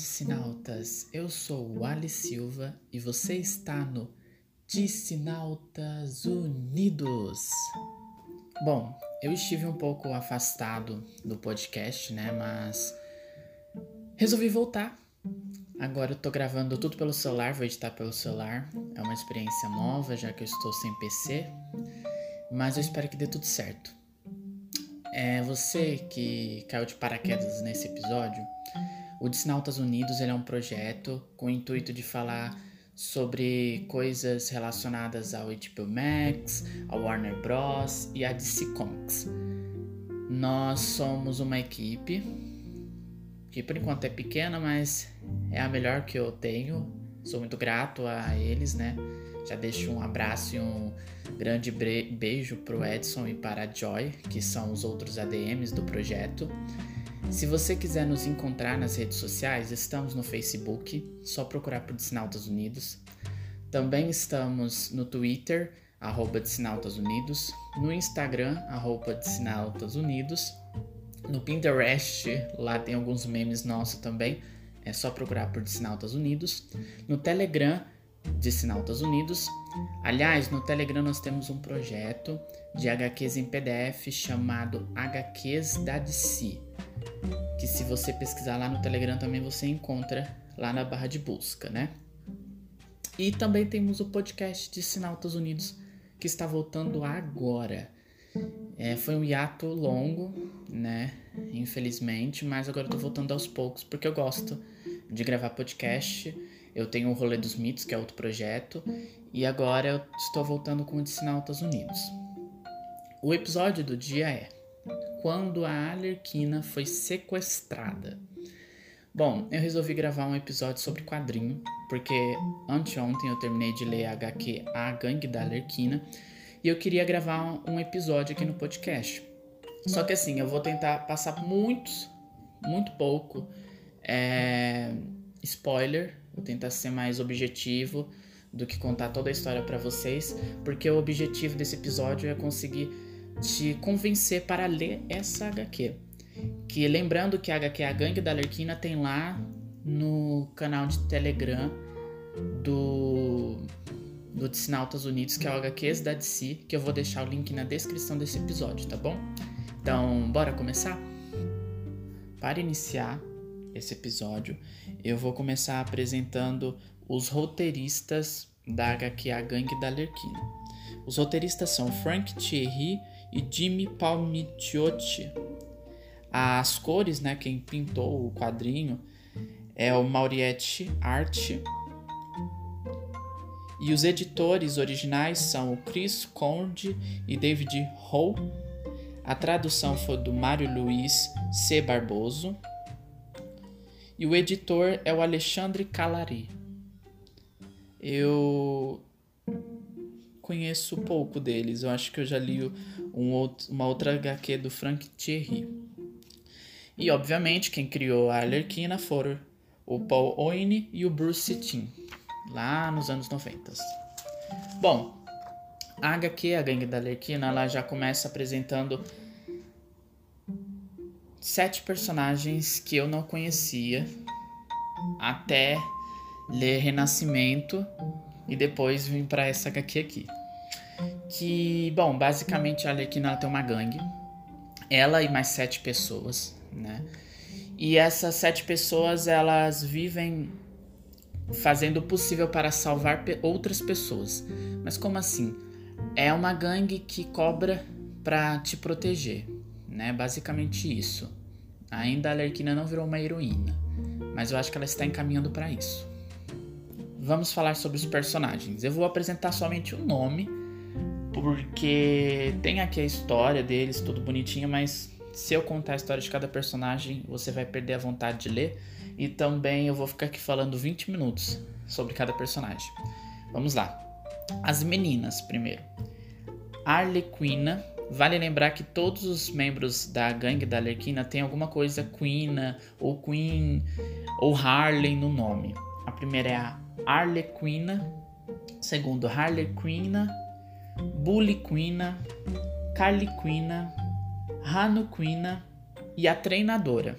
Dissinautas! Eu sou o Ali Silva e você está no Dissinautas Unidos. Bom, eu estive um pouco afastado do podcast, né? Mas resolvi voltar. Agora eu tô gravando tudo pelo celular, vou editar pelo celular. É uma experiência nova, já que eu estou sem PC. Mas eu espero que dê tudo certo. É você que caiu de paraquedas nesse episódio o Disnautas Unidos é um projeto com o intuito de falar sobre coisas relacionadas ao HBO Max, ao Warner Bros. e à DC Comics. Nós somos uma equipe que por enquanto é pequena, mas é a melhor que eu tenho. Sou muito grato a eles, né? Já deixo um abraço e um grande beijo pro Edson e para a Joy, que são os outros ADMs do projeto. Se você quiser nos encontrar nas redes sociais, estamos no Facebook, só procurar por Disnautas Unidos. Também estamos no Twitter, arroba Disnautas Unidos, no Instagram, arroba Disnautas Unidos, no Pinterest, lá tem alguns memes nossos também, é só procurar por Disnautas Unidos, no Telegram, Disnautas Unidos. Aliás, no Telegram nós temos um projeto de HQs em PDF chamado HQs da DC que se você pesquisar lá no Telegram também você encontra lá na barra de busca, né? E também temos o podcast de Sinautas Unidos que está voltando agora. É, foi um hiato longo, né? Infelizmente, mas agora eu tô voltando aos poucos porque eu gosto de gravar podcast. Eu tenho o Rolê dos Mitos, que é outro projeto, e agora eu estou voltando com o de Sinautas Unidos. O episódio do dia é quando a Alerquina foi sequestrada. Bom, eu resolvi gravar um episódio sobre quadrinho, porque anteontem eu terminei de ler a HQ A Gangue da Alerquina e eu queria gravar um episódio aqui no podcast. Só que assim, eu vou tentar passar muitos, muito pouco é, spoiler, vou tentar ser mais objetivo do que contar toda a história para vocês, porque o objetivo desse episódio é conseguir te convencer para ler essa HQ. Que lembrando que a HQ A Gangue da Lerquina tem lá no canal de Telegram do do Disnautas Unidos, que é o HQs da DC, que eu vou deixar o link na descrição desse episódio, tá bom? Então, bora começar? Para iniciar esse episódio, eu vou começar apresentando os roteiristas da HQ A Gangue da Lerquina. Os roteiristas são Frank Thierry e Jimmy Palmiciotti. As cores, né, quem pintou o quadrinho é o Mauriette Art. E os editores originais são o Chris Conde e David Howe. A tradução foi do Mário Luiz C. Barboso. E o editor é o Alexandre Calari. Eu conheço pouco deles. Eu acho que eu já li um outro, uma outra HQ do Frank Thierry. E, obviamente, quem criou a Arlequina foram o Paul Oine e o Bruce Timm, lá nos anos 90. Bom, a HQ, a Gangue da Arlequina, ela já começa apresentando sete personagens que eu não conhecia até ler Renascimento e depois vim para essa HQ aqui. Que, bom, basicamente a Arlequina tem uma gangue. Ela e mais sete pessoas, né? E essas sete pessoas, elas vivem fazendo o possível para salvar outras pessoas. Mas como assim? É uma gangue que cobra para te proteger, né? Basicamente isso. Ainda a Alerquina não virou uma heroína, mas eu acho que ela está encaminhando para isso. Vamos falar sobre os personagens. Eu vou apresentar somente o nome porque tem aqui a história deles, tudo bonitinho, mas se eu contar a história de cada personagem, você vai perder a vontade de ler. E também eu vou ficar aqui falando 20 minutos sobre cada personagem. Vamos lá. As meninas, primeiro. Arlequina. Vale lembrar que todos os membros da gangue da Arlequina têm alguma coisa Queena ou Queen ou Harley no nome. A primeira é a Arlequina. Segundo, Harlequina Buliquina, Carliquina, Ranuquina e a treinadora.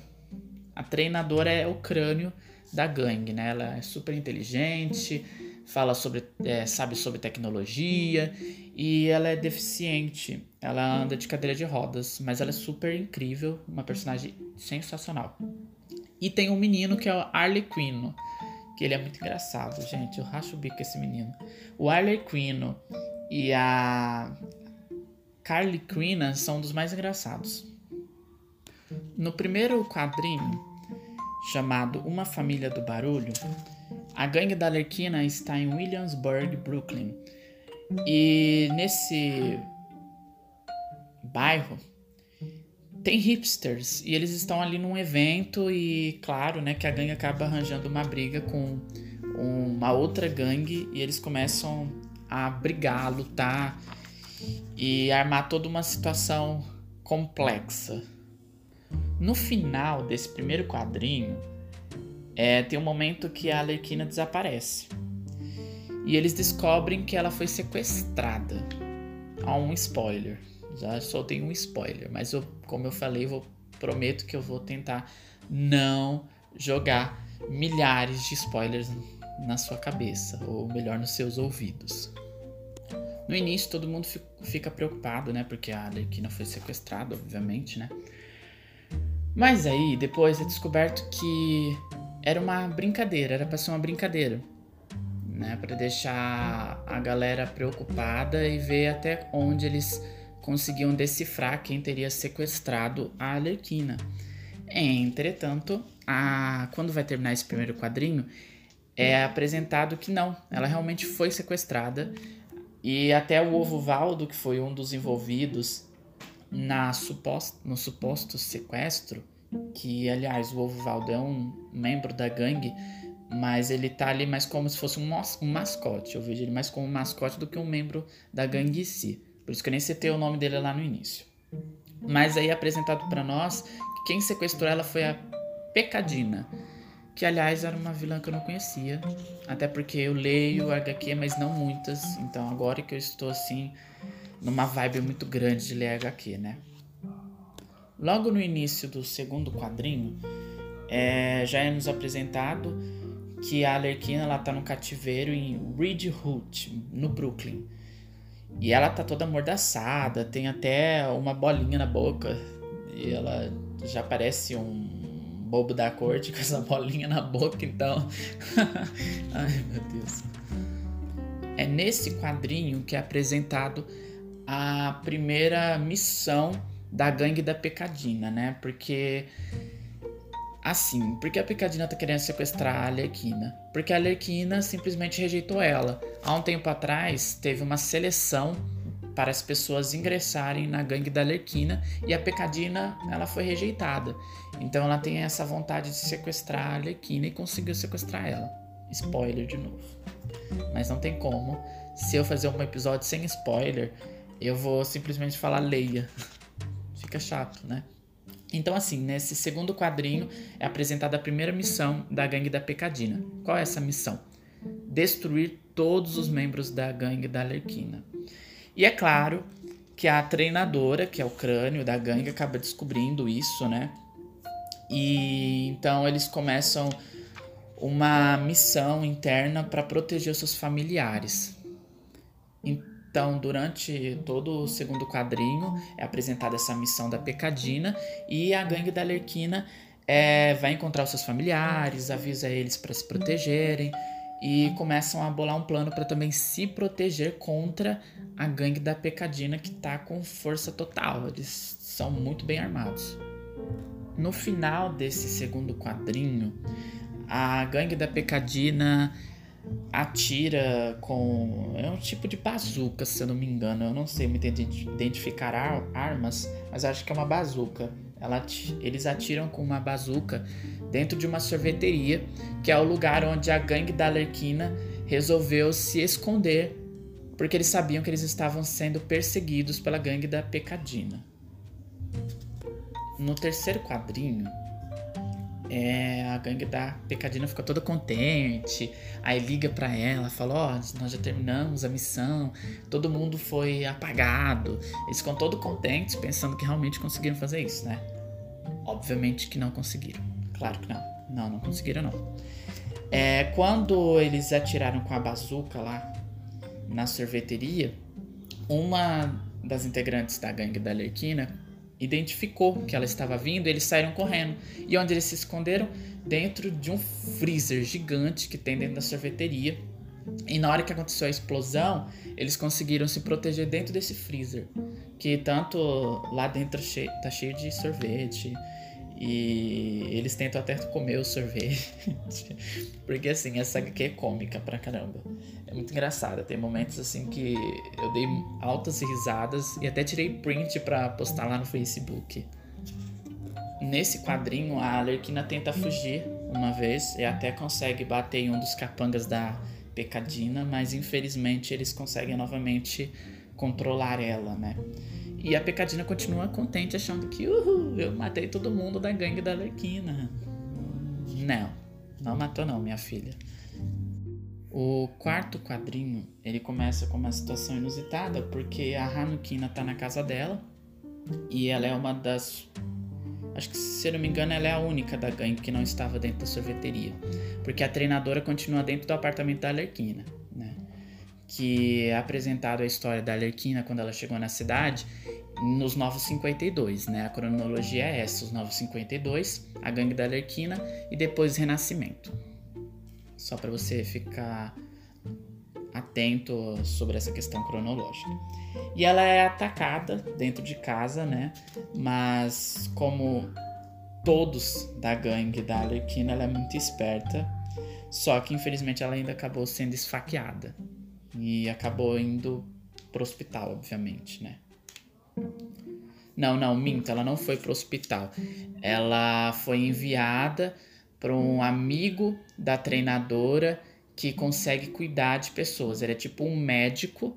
A treinadora é o crânio da gangue, né? Ela é super inteligente, fala sobre, é, sabe sobre tecnologia e ela é deficiente. Ela anda de cadeira de rodas, mas ela é super incrível, uma personagem sensacional. E tem um menino que é o Arlequino, que ele é muito engraçado, gente. Eu racho o bico esse menino. O Arlequino e a Carly Quinn são dos mais engraçados. No primeiro quadrinho, chamado Uma Família do Barulho, a gangue da Lerquina está em Williamsburg, Brooklyn. E nesse bairro tem hipsters e eles estão ali num evento e claro, né, que a gangue acaba arranjando uma briga com uma outra gangue e eles começam a brigar, a lutar e armar toda uma situação complexa. No final desse primeiro quadrinho, é, tem um momento que a Alerquina desaparece. E eles descobrem que ela foi sequestrada. Há um spoiler. Já soltei um spoiler, mas eu, como eu falei, eu prometo que eu vou tentar não jogar milhares de spoilers na sua cabeça, ou melhor, nos seus ouvidos. No início todo mundo fica preocupado, né? Porque a Arlequina foi sequestrada, obviamente, né? Mas aí depois é descoberto que era uma brincadeira, era pra ser uma brincadeira. Né, para deixar a galera preocupada e ver até onde eles conseguiam decifrar quem teria sequestrado a Arlequina. Entretanto, a, quando vai terminar esse primeiro quadrinho, é apresentado que não, ela realmente foi sequestrada e até o Ovo Valdo, que foi um dos envolvidos na suposto, no suposto sequestro, que aliás o Ovo Valdo é um membro da gangue, mas ele tá ali mais como se fosse um, um mascote. Eu vejo ele mais como um mascote do que um membro da gangue em si. Por isso que eu nem citei o nome dele lá no início. Mas aí apresentado para nós que quem sequestrou ela foi a Pecadina que aliás era uma vilã que eu não conhecia, até porque eu leio HQ, mas não muitas, então agora que eu estou assim numa vibe muito grande de ler HQ, né? Logo no início do segundo quadrinho, é, já é nos apresentado que a Alerquina ela tá no cativeiro em Reed Hood, no Brooklyn. E ela tá toda amordaçada, tem até uma bolinha na boca. E ela já parece um bobo da corte com essa bolinha na boca, então. Ai, meu Deus. É nesse quadrinho que é apresentado a primeira missão da gangue da Pecadina, né? Porque. Assim, porque a Pecadina tá querendo sequestrar a Alerquina? Porque a Alerquina simplesmente rejeitou ela. Há um tempo atrás, teve uma seleção para as pessoas ingressarem na gangue da Lerquina e a Pecadina ela foi rejeitada. Então ela tem essa vontade de sequestrar a Lerquina e conseguiu sequestrar ela. Spoiler de novo. Mas não tem como. Se eu fazer um episódio sem spoiler, eu vou simplesmente falar leia. Fica chato, né? Então, assim, nesse segundo quadrinho é apresentada a primeira missão da gangue da Pecadina. Qual é essa missão? Destruir todos os membros da gangue da Lerquina. E é claro que a treinadora, que é o crânio da gangue, acaba descobrindo isso, né? E então eles começam uma missão interna para proteger os seus familiares. Então, durante todo o segundo quadrinho, é apresentada essa missão da Pecadina e a gangue da Lerquina é, vai encontrar os seus familiares, avisa eles para se protegerem e começam a bolar um plano para também se proteger contra a gangue da Pecadina que tá com força total. Eles são muito bem armados. No final desse segundo quadrinho, a gangue da Pecadina atira com. É um tipo de bazuca, se eu não me engano. Eu não sei muito identificar armas, mas acho que é uma bazuca. Ela, eles atiram com uma bazuca dentro de uma sorveteria, que é o lugar onde a gangue da Alerquina resolveu se esconder, porque eles sabiam que eles estavam sendo perseguidos pela gangue da Pecadina. No terceiro quadrinho, é, a gangue da Pecadina fica toda contente, aí liga para ela, fala: Ó, oh, nós já terminamos a missão, todo mundo foi apagado. Eles ficam todos contentes, pensando que realmente conseguiram fazer isso, né? Obviamente que não conseguiram. Claro que não. Não, não conseguiram não. É, quando eles atiraram com a bazuca lá na sorveteria, uma das integrantes da gangue da Lerquina identificou que ela estava vindo, eles saíram correndo. E onde eles se esconderam? Dentro de um freezer gigante que tem dentro da sorveteria. E na hora que aconteceu a explosão, eles conseguiram se proteger dentro desse freezer. Que tanto lá dentro tá cheio de sorvete, e eles tentam até comer o sorvete. Porque assim, essa HQ é cômica pra caramba. É muito engraçada. Tem momentos assim que eu dei altas risadas e até tirei print pra postar lá no Facebook. Nesse quadrinho, a Alerquina tenta fugir uma vez e até consegue bater em um dos capangas da Pecadina, mas infelizmente eles conseguem novamente controlar ela, né? E a Pecadina continua contente, achando que, uhul, eu matei todo mundo da gangue da Lerquina. Não, não matou não, minha filha. O quarto quadrinho, ele começa com uma situação inusitada, porque a Hanukina tá na casa dela, e ela é uma das... Acho que, se eu não me engano, ela é a única da gangue que não estava dentro da sorveteria. Porque a treinadora continua dentro do apartamento da Alerquina? Que é apresentado a história da Alerquina quando ela chegou na cidade nos Novos 52, né? A cronologia é essa, os Novos 52, a Gangue da Alerquina e depois Renascimento. Só para você ficar atento sobre essa questão cronológica. E ela é atacada dentro de casa, né? Mas como todos da gangue da Alerquina, ela é muito esperta. Só que infelizmente ela ainda acabou sendo esfaqueada e acabou indo pro hospital, obviamente, né? Não, não, minta, ela não foi pro hospital. Ela foi enviada para um amigo da treinadora que consegue cuidar de pessoas. Ele é tipo um médico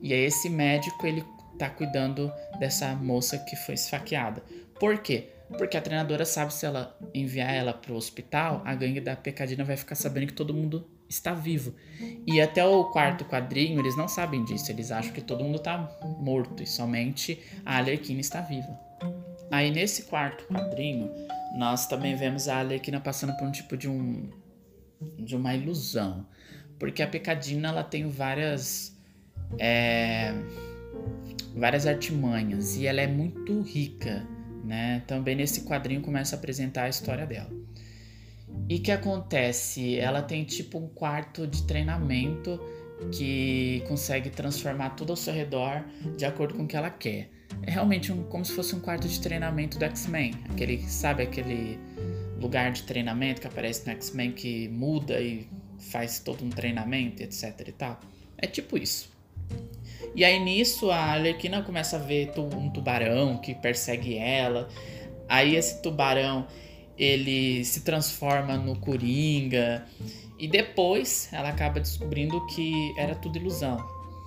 e é esse médico ele tá cuidando dessa moça que foi esfaqueada. Por quê? Porque a treinadora sabe se ela enviar ela pro hospital, a gangue da Pecadina vai ficar sabendo que todo mundo está vivo. E até o quarto quadrinho, eles não sabem disso, eles acham que todo mundo está morto e somente a Alerquina está viva. Aí nesse quarto quadrinho, nós também vemos a Alerquina passando por um tipo de um de uma ilusão, porque a Pecadina ela tem várias é, várias artimanhas e ela é muito rica, né? Também nesse quadrinho começa a apresentar a história dela. E que acontece? Ela tem tipo um quarto de treinamento que consegue transformar tudo ao seu redor de acordo com o que ela quer. É realmente um, como se fosse um quarto de treinamento do X-Men. Aquele, sabe aquele lugar de treinamento que aparece no X-Men que muda e faz todo um treinamento, etc e tal. É tipo isso. E aí nisso a Arlequina começa a ver um tubarão que persegue ela. Aí esse tubarão ele se transforma no Coringa. E depois ela acaba descobrindo que era tudo ilusão.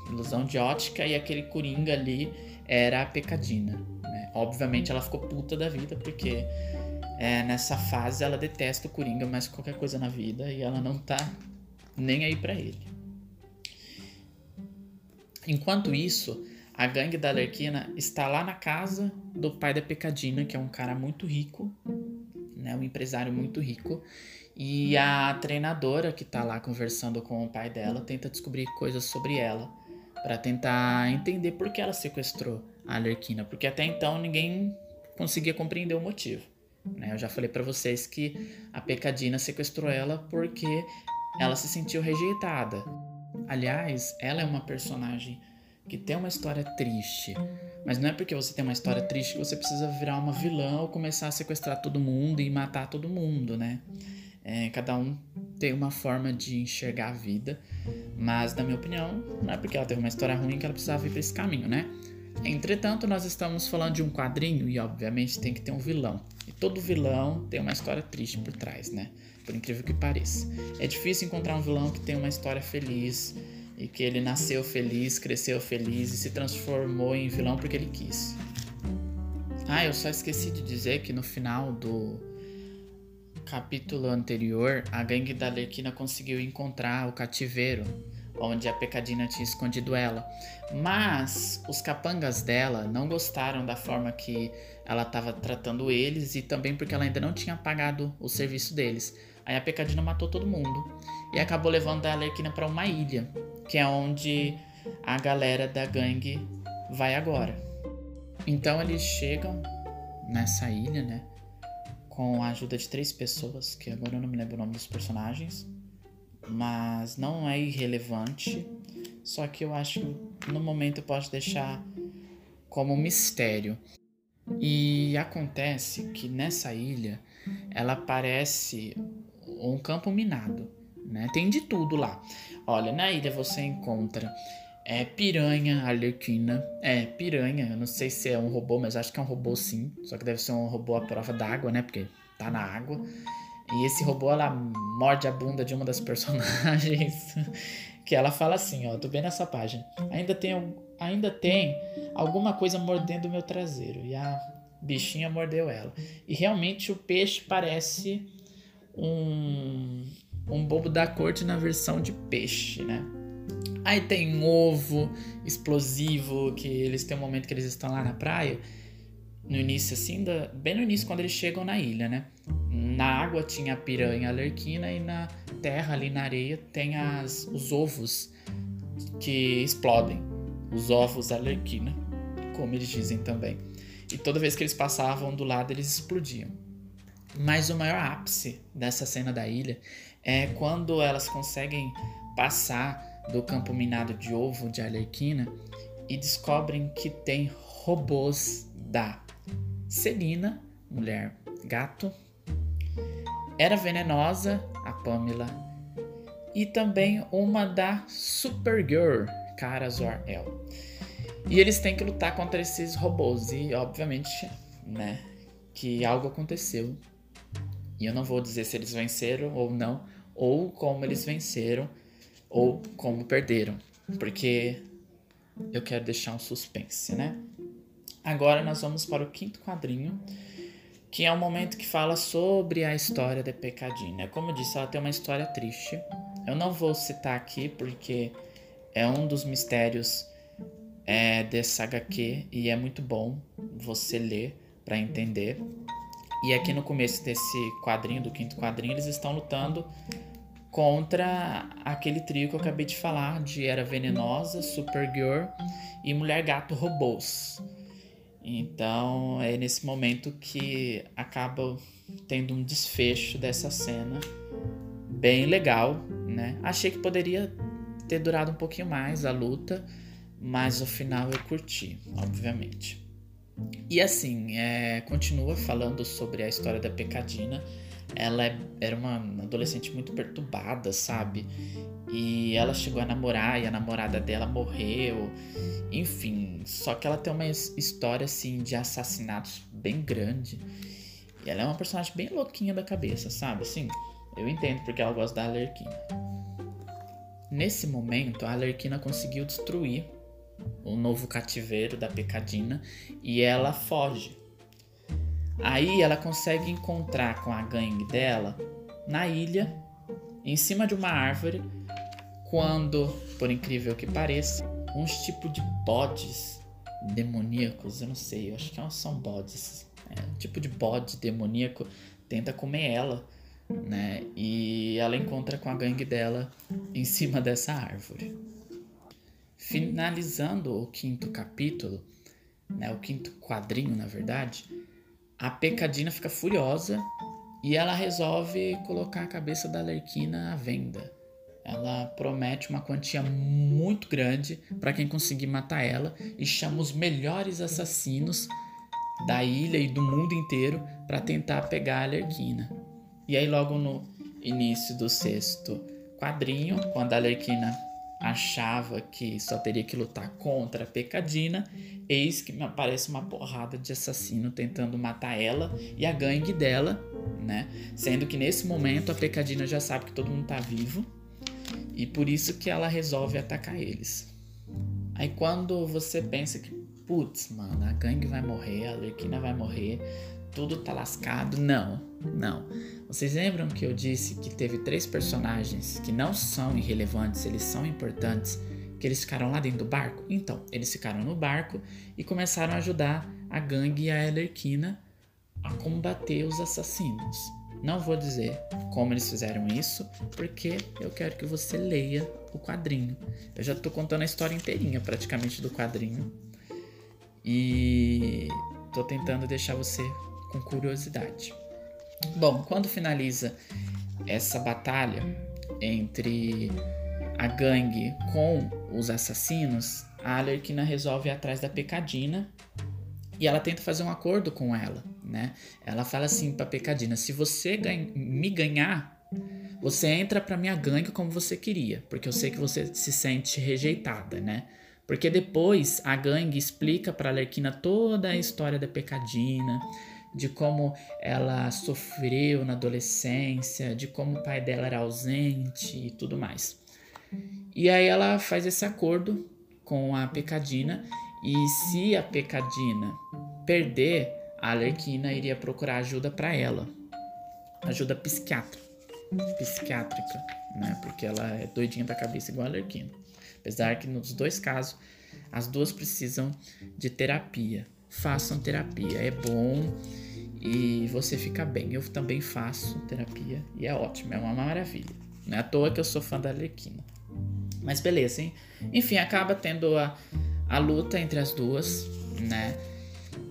Ilusão de ótica e aquele Coringa ali era a Pecadina. Né? Obviamente ela ficou puta da vida, porque é, nessa fase ela detesta o Coringa mais que qualquer coisa na vida e ela não tá nem aí para ele. Enquanto isso, a gangue da Alerquina está lá na casa do pai da Pecadina, que é um cara muito rico, né, um empresário muito rico. E a treinadora que tá lá conversando com o pai dela tenta descobrir coisas sobre ela para tentar entender por que ela sequestrou a Alerquina, porque até então ninguém conseguia compreender o motivo. Né? Eu já falei para vocês que a Pecadina sequestrou ela porque ela se sentiu rejeitada. Aliás, ela é uma personagem que tem uma história triste. Mas não é porque você tem uma história triste que você precisa virar uma vilã ou começar a sequestrar todo mundo e matar todo mundo, né? É, cada um tem uma forma de enxergar a vida, mas na minha opinião, não é porque ela teve uma história ruim que ela precisava ir para esse caminho, né? Entretanto, nós estamos falando de um quadrinho e obviamente tem que ter um vilão. E todo vilão tem uma história triste por trás, né? Por incrível que pareça. É difícil encontrar um vilão que tem uma história feliz, e que ele nasceu feliz, cresceu feliz e se transformou em vilão porque ele quis. Ah, eu só esqueci de dizer que no final do capítulo anterior, a gangue da Lerquina conseguiu encontrar o cativeiro onde a Pecadina tinha escondido ela. Mas os capangas dela não gostaram da forma que ela estava tratando eles e também porque ela ainda não tinha pagado o serviço deles. Aí a Pecadina matou todo mundo e acabou levando a Arlequina para uma ilha, que é onde a galera da gangue vai agora. Então eles chegam nessa ilha, né? Com a ajuda de três pessoas, que agora eu não me lembro o nome dos personagens mas não é irrelevante. Só que eu acho que no momento eu posso deixar como um mistério. E acontece que nessa ilha ela parece um campo minado, né? Tem de tudo lá. Olha, na ilha você encontra é, piranha, arlequina. É, piranha, eu não sei se é um robô, mas acho que é um robô sim. Só que deve ser um robô à prova d'água, né? Porque tá na água. E esse robô, ela morde a bunda de uma das personagens. que ela fala assim, ó, tô vendo essa página. Ainda tem, ainda tem alguma coisa mordendo o meu traseiro. E a bichinha mordeu ela. E realmente o peixe parece um, um bobo da corte na versão de peixe, né? Aí tem um ovo explosivo, que eles têm um momento que eles estão lá na praia. No início, assim, da, bem no início, quando eles chegam na ilha, né? Na água tinha a piranha alerquina e na terra, ali na areia, tem as, os ovos que explodem. Os ovos alerquina, como eles dizem também. E toda vez que eles passavam do lado, eles explodiam. Mas o maior ápice dessa cena da ilha é quando elas conseguem passar do campo minado de ovo de Alerquina e descobrem que tem robôs da Celina, mulher gato, era venenosa, a Pamela, e também uma da Supergirl, Cara Zor-El. E eles têm que lutar contra esses robôs e, obviamente, né, que algo aconteceu. E eu não vou dizer se eles venceram ou não, ou como eles venceram, ou como perderam, porque eu quero deixar um suspense, né? Agora nós vamos para o quinto quadrinho, que é um momento que fala sobre a história da Pecadinha. Como eu disse, ela tem uma história triste. Eu não vou citar aqui porque é um dos mistérios é, dessa HQ e é muito bom você ler para entender. E aqui no começo desse quadrinho, do quinto quadrinho, eles estão lutando contra aquele trio que eu acabei de falar de Era Venenosa, Supergirl e Mulher Gato Robôs. Então é nesse momento que acaba tendo um desfecho dessa cena bem legal, né? Achei que poderia ter durado um pouquinho mais a luta, mas o final eu curti, obviamente. E assim, é, continua falando sobre a história da Pecadina ela é, era uma adolescente muito perturbada, sabe? E ela chegou a namorar e a namorada dela morreu. Enfim, só que ela tem uma história assim de assassinatos bem grande. E ela é uma personagem bem louquinha da cabeça, sabe? Assim, eu entendo porque ela gosta da Alerquina. Nesse momento, a Alerquina conseguiu destruir o novo cativeiro da Pecadina e ela foge. Aí ela consegue encontrar com a gangue dela na ilha, em cima de uma árvore, quando, por incrível que pareça, uns tipo de bodes demoníacos, eu não sei, eu acho que são bodes, é, um tipo de bode demoníaco tenta comer ela, né? E ela encontra com a gangue dela em cima dessa árvore. Finalizando o quinto capítulo, né, o quinto quadrinho, na verdade, a Pecadina fica furiosa e ela resolve colocar a cabeça da Lerquina à venda. Ela promete uma quantia muito grande para quem conseguir matar ela e chama os melhores assassinos da ilha e do mundo inteiro para tentar pegar a Lerquina. E aí logo no início do sexto quadrinho, quando a Lerquina achava que só teria que lutar contra a Pecadina, eis que me aparece uma porrada de assassino tentando matar ela e a gangue dela, né? Sendo que nesse momento a Pecadina já sabe que todo mundo tá vivo e por isso que ela resolve atacar eles. Aí quando você pensa que putz, mano, a gangue vai morrer, a Lerquina vai morrer, tudo tá lascado. Não, não. Vocês lembram que eu disse que teve três personagens que não são irrelevantes, eles são importantes, que eles ficaram lá dentro do barco? Então, eles ficaram no barco e começaram a ajudar a gangue e a Elerquina a combater os assassinos. Não vou dizer como eles fizeram isso, porque eu quero que você leia o quadrinho. Eu já tô contando a história inteirinha, praticamente, do quadrinho. E tô tentando deixar você com curiosidade. Bom, quando finaliza essa batalha entre a gangue com os assassinos, a Alerquina resolve ir atrás da Pecadina e ela tenta fazer um acordo com ela, né? Ela fala assim pra Pecadina: se você me ganhar, você entra pra minha gangue como você queria, porque eu sei que você se sente rejeitada, né? Porque depois a gangue explica pra Alerquina toda a história da Pecadina, de como ela sofreu na adolescência, de como o pai dela era ausente e tudo mais. E aí ela faz esse acordo com a Pecadina e se a Pecadina perder, a Alerquina iria procurar ajuda para ela. Ajuda psiquiátrica, psiquiátrica, né? Porque ela é doidinha da cabeça igual a Alerquina. Apesar que nos dois casos as duas precisam de terapia. Façam terapia, é bom e você fica bem. Eu também faço terapia e é ótimo, é uma maravilha. Não é à toa que eu sou fã da Arlequina. Mas beleza, hein? Enfim, acaba tendo a, a luta entre as duas, né?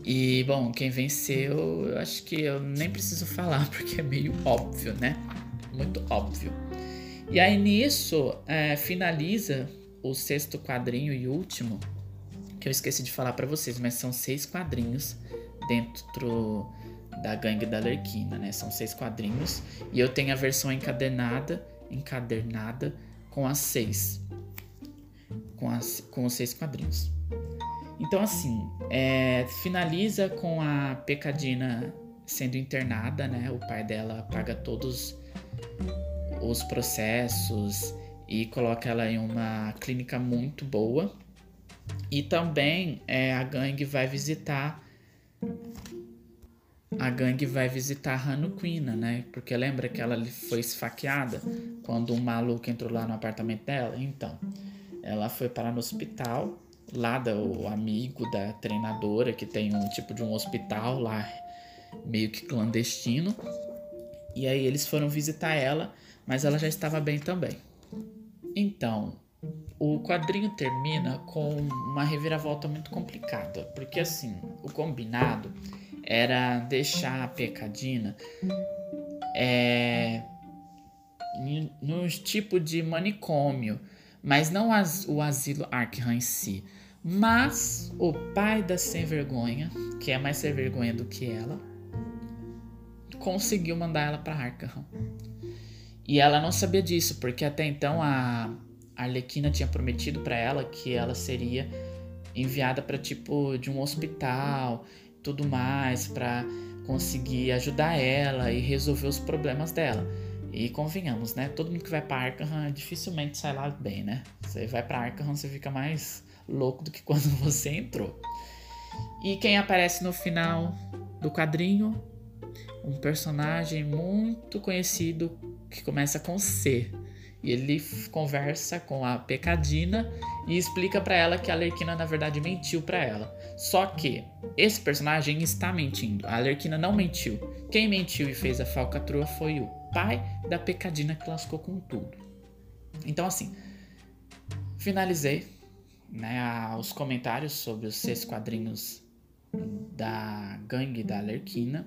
E, bom, quem venceu, eu acho que eu nem preciso falar, porque é meio óbvio, né? Muito óbvio. E aí nisso, é, finaliza o sexto quadrinho e último, que eu esqueci de falar para vocês, mas são seis quadrinhos dentro da Gangue da Lerquina, né? São seis quadrinhos e eu tenho a versão encadernada, encadernada com as seis, com, as, com os seis quadrinhos. Então assim, é, finaliza com a Pecadina sendo internada, né? O pai dela paga todos os processos e coloca ela em uma clínica muito boa. E também é, a gangue vai visitar a gangue vai visitar Hanuquina, né? Porque lembra que ela foi esfaqueada quando um maluco entrou lá no apartamento dela? Então, ela foi parar no hospital, lá do amigo da treinadora, que tem um tipo de um hospital lá, meio que clandestino. E aí eles foram visitar ela, mas ela já estava bem também. Então, o quadrinho termina com uma reviravolta muito complicada, porque assim, o combinado era deixar a Pecadina é, num tipo de manicômio, mas não as, o asilo Arkham em si. Mas o pai da sem vergonha, que é mais sem vergonha do que ela, conseguiu mandar ela para Arkham. E ela não sabia disso, porque até então a Arlequina tinha prometido para ela que ela seria enviada para tipo de um hospital tudo mais para conseguir ajudar ela e resolver os problemas dela. E convenhamos, né? Todo mundo que vai para Arkham dificilmente sai lá bem, né? Você vai para Arkham, você fica mais louco do que quando você entrou. E quem aparece no final do quadrinho? Um personagem muito conhecido que começa com C. E ele conversa com a Pecadina e explica para ela que a Alerquina na verdade mentiu para ela. Só que esse personagem está mentindo. A Alerquina não mentiu. Quem mentiu e fez a falcatrua foi o pai da Pecadina que lascou com tudo. Então assim, finalizei né, os comentários sobre os seis quadrinhos da gangue da Alerquina.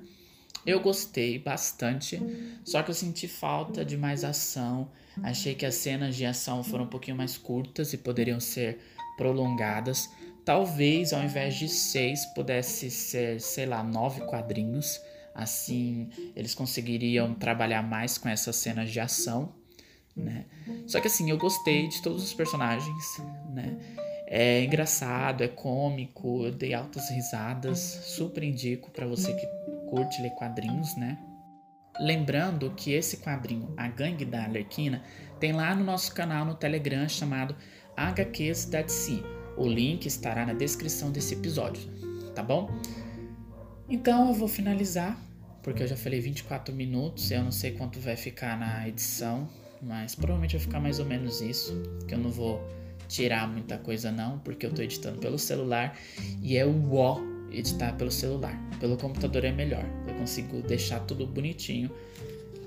Eu gostei bastante, só que eu senti falta de mais ação. Achei que as cenas de ação foram um pouquinho mais curtas e poderiam ser prolongadas. Talvez ao invés de seis pudesse ser, sei lá, nove quadrinhos. Assim eles conseguiriam trabalhar mais com essas cenas de ação, né? Só que assim, eu gostei de todos os personagens, né? É engraçado, é cômico, eu dei altas risadas, super indico para você que curte ler quadrinhos, né? Lembrando que esse quadrinho, A Gangue da Alerquina, tem lá no nosso canal no Telegram chamado HQs da DC. O link estará na descrição desse episódio, tá bom? Então eu vou finalizar, porque eu já falei 24 minutos, eu não sei quanto vai ficar na edição, mas provavelmente vai ficar mais ou menos isso, que eu não vou tirar muita coisa não, porque eu tô editando pelo celular e é o ó editar pelo celular. Pelo computador é melhor, eu consigo deixar tudo bonitinho,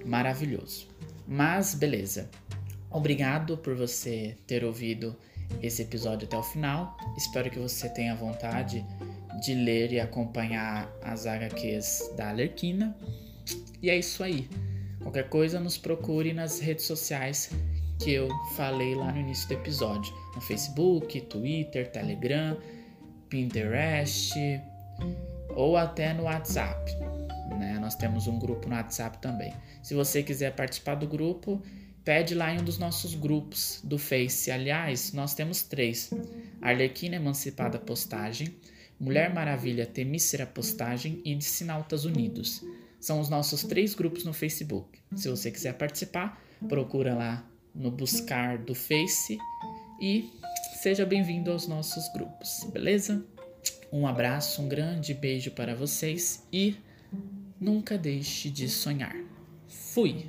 maravilhoso. Mas beleza. Obrigado por você ter ouvido esse episódio até o final. Espero que você tenha vontade de ler e acompanhar as HQs da Alerquina. E é isso aí. Qualquer coisa, nos procure nas redes sociais que eu falei lá no início do episódio: no Facebook, Twitter, Telegram, Pinterest ou até no WhatsApp. Né? Nós temos um grupo no WhatsApp também. Se você quiser participar do grupo, pede lá em um dos nossos grupos do Face. Aliás, nós temos três: Arlequina Emancipada Postagem, Mulher Maravilha Temícera Postagem e Sinaltas Unidos. São os nossos três grupos no Facebook. Se você quiser participar, procura lá no buscar do Face e seja bem-vindo aos nossos grupos, beleza? Um abraço, um grande beijo para vocês e nunca deixe de sonhar. Fui!